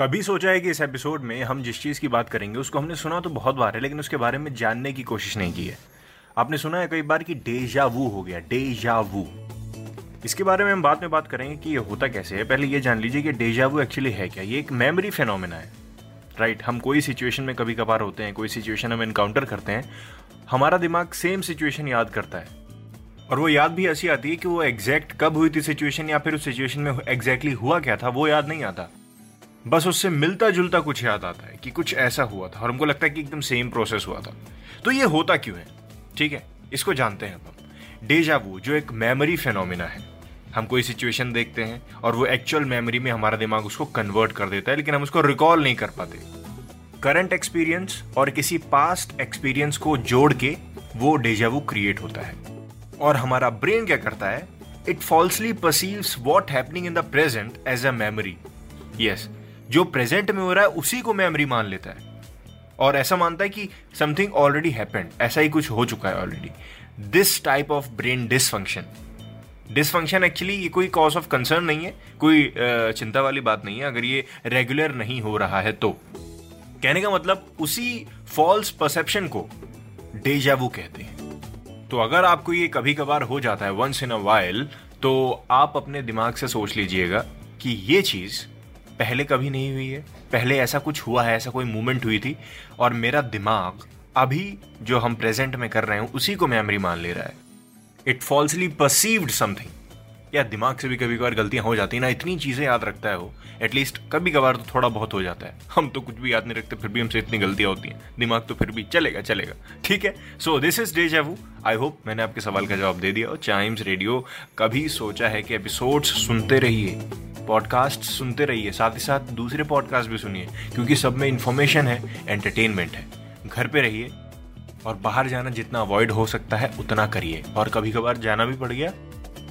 कभी सोचा है कि इस एपिसोड में हम जिस चीज़ की बात करेंगे, उसको हमने सुना तो बहुत बार है, लेकिन उसके बारे में जानने की कोशिश नहीं की है। आपने सुना है कई बार कि डेजा वू हो गया डेजा वू इसके बारे में हम बाद में बात करेंगे कि ये होता कैसे है। पहले ये जान लीजिए कि डेजा वू एक्चुअली है क्या? ये एक मेमोरी फेनोमेना है। राइट हम कोई सिचुएशन में कभी कभार होते हैं, कोई सिचुएशन हम इनकाउंटर करते हैं, हमारा दिमाग सेम सिचुएशन याद करता है। और वो याद भी ऐसी आती है कि वो एग्जैक्ट कब हुई थी सिचुएशन या फिर उस सिचुएशन में एग्जैक्टली हुआ क्या था, वो याद नहीं आता। बस उससे मिलता जुलता कुछ याद आता है कि कुछ ऐसा हुआ था और हमको लगता है कि एकदम सेम प्रोसेस हुआ था। तो ये होता क्यों है? ठीक है, इसको जानते हैं हम। डेजावू जो एक मेमोरी फेनोमिना है। हम कोई सिचुएशन देखते हैं और वो एक्चुअल मेमोरी में हमारा दिमाग उसको कन्वर्ट कर देता है, लेकिन हम उसको रिकॉल नहीं कर पाते। करंट एक्सपीरियंस और किसी पास्ट एक्सपीरियंस को जोड़ के वो डेजावू क्रिएट होता है। और हमारा ब्रेन क्या करता है? It falsely perceives what happening in the present as a memory yes जो प्रेजेंट में हो रहा है, उसी को मेमोरी मान लेता है। और ऐसा मानता है कि समथिंग ऑलरेडी हैपेंड ऐसा ही कुछ हो चुका है already this type of brain dysfunction dysfunction actually ये कोई कॉज ऑफ़ कंसर्न नहीं है, कोई चिंता वाली बात नहीं है, अगर ये रेगुलर नहीं हो रहा है तो। कहने का मतलब उसी फॉल्स परसेप्शन को डेजावू कहते हैं। तो अगर आपको ये कभी कभार हो जाता है वंस इन अ वाइल तो आप अपने दिमाग से सोच लीजिएगा कि ये चीज़ पहले कभी नहीं हुई है। पहले ऐसा कुछ हुआ है, ऐसा कोई मूवमेंट हुई थी। और मेरा दिमाग अभी जो हम प्रेजेंट में कर रहे हैं, उसी को मेमोरी मान ले रहा है। इट फॉल्सली परसीव्ड समथिंग या दिमाग से भी कभी कभार गलतियाँ हो जाती है ना, इतनी चीज़ें याद रखता है वो। एटलीस्ट कभी कभार तो थोड़ा बहुत हो जाता है। हम तो कुछ भी याद नहीं रखते, फिर भी हमसे इतनी गलतियाँ होती हैं। दिमाग तो फिर भी चलेगा चलेगा। ठीक है? सो दिस इज़ डे जेवू आई होप मैंने आपके सवाल का जवाब दे दिया। और चाइम्स रेडियो कभी सोचा है कि एपिसोड्स सुनते रहिए। पॉडकास्ट सुनते रहिए, साथ ही साथ दूसरे पॉडकास्ट भी सुनिए, क्योंकि सब में इंफॉर्मेशन है एंटरटेनमेंट है। घर पे रहिए और बाहर जाना जितना अवॉइड हो सकता है, उतना करिए। और कभी कभार जाना भी पड़ गया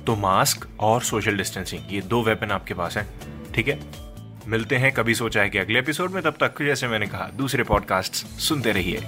तो मास्क और सोशल डिस्टेंसिंग ये दो वेपन आपके पास हैं। ठीक है? मिलते हैं कभी सोचा है कि अगले एपिसोड में, तब तक जैसे मैंने कहा, दूसरे पॉडकास्ट सुनते रहिए।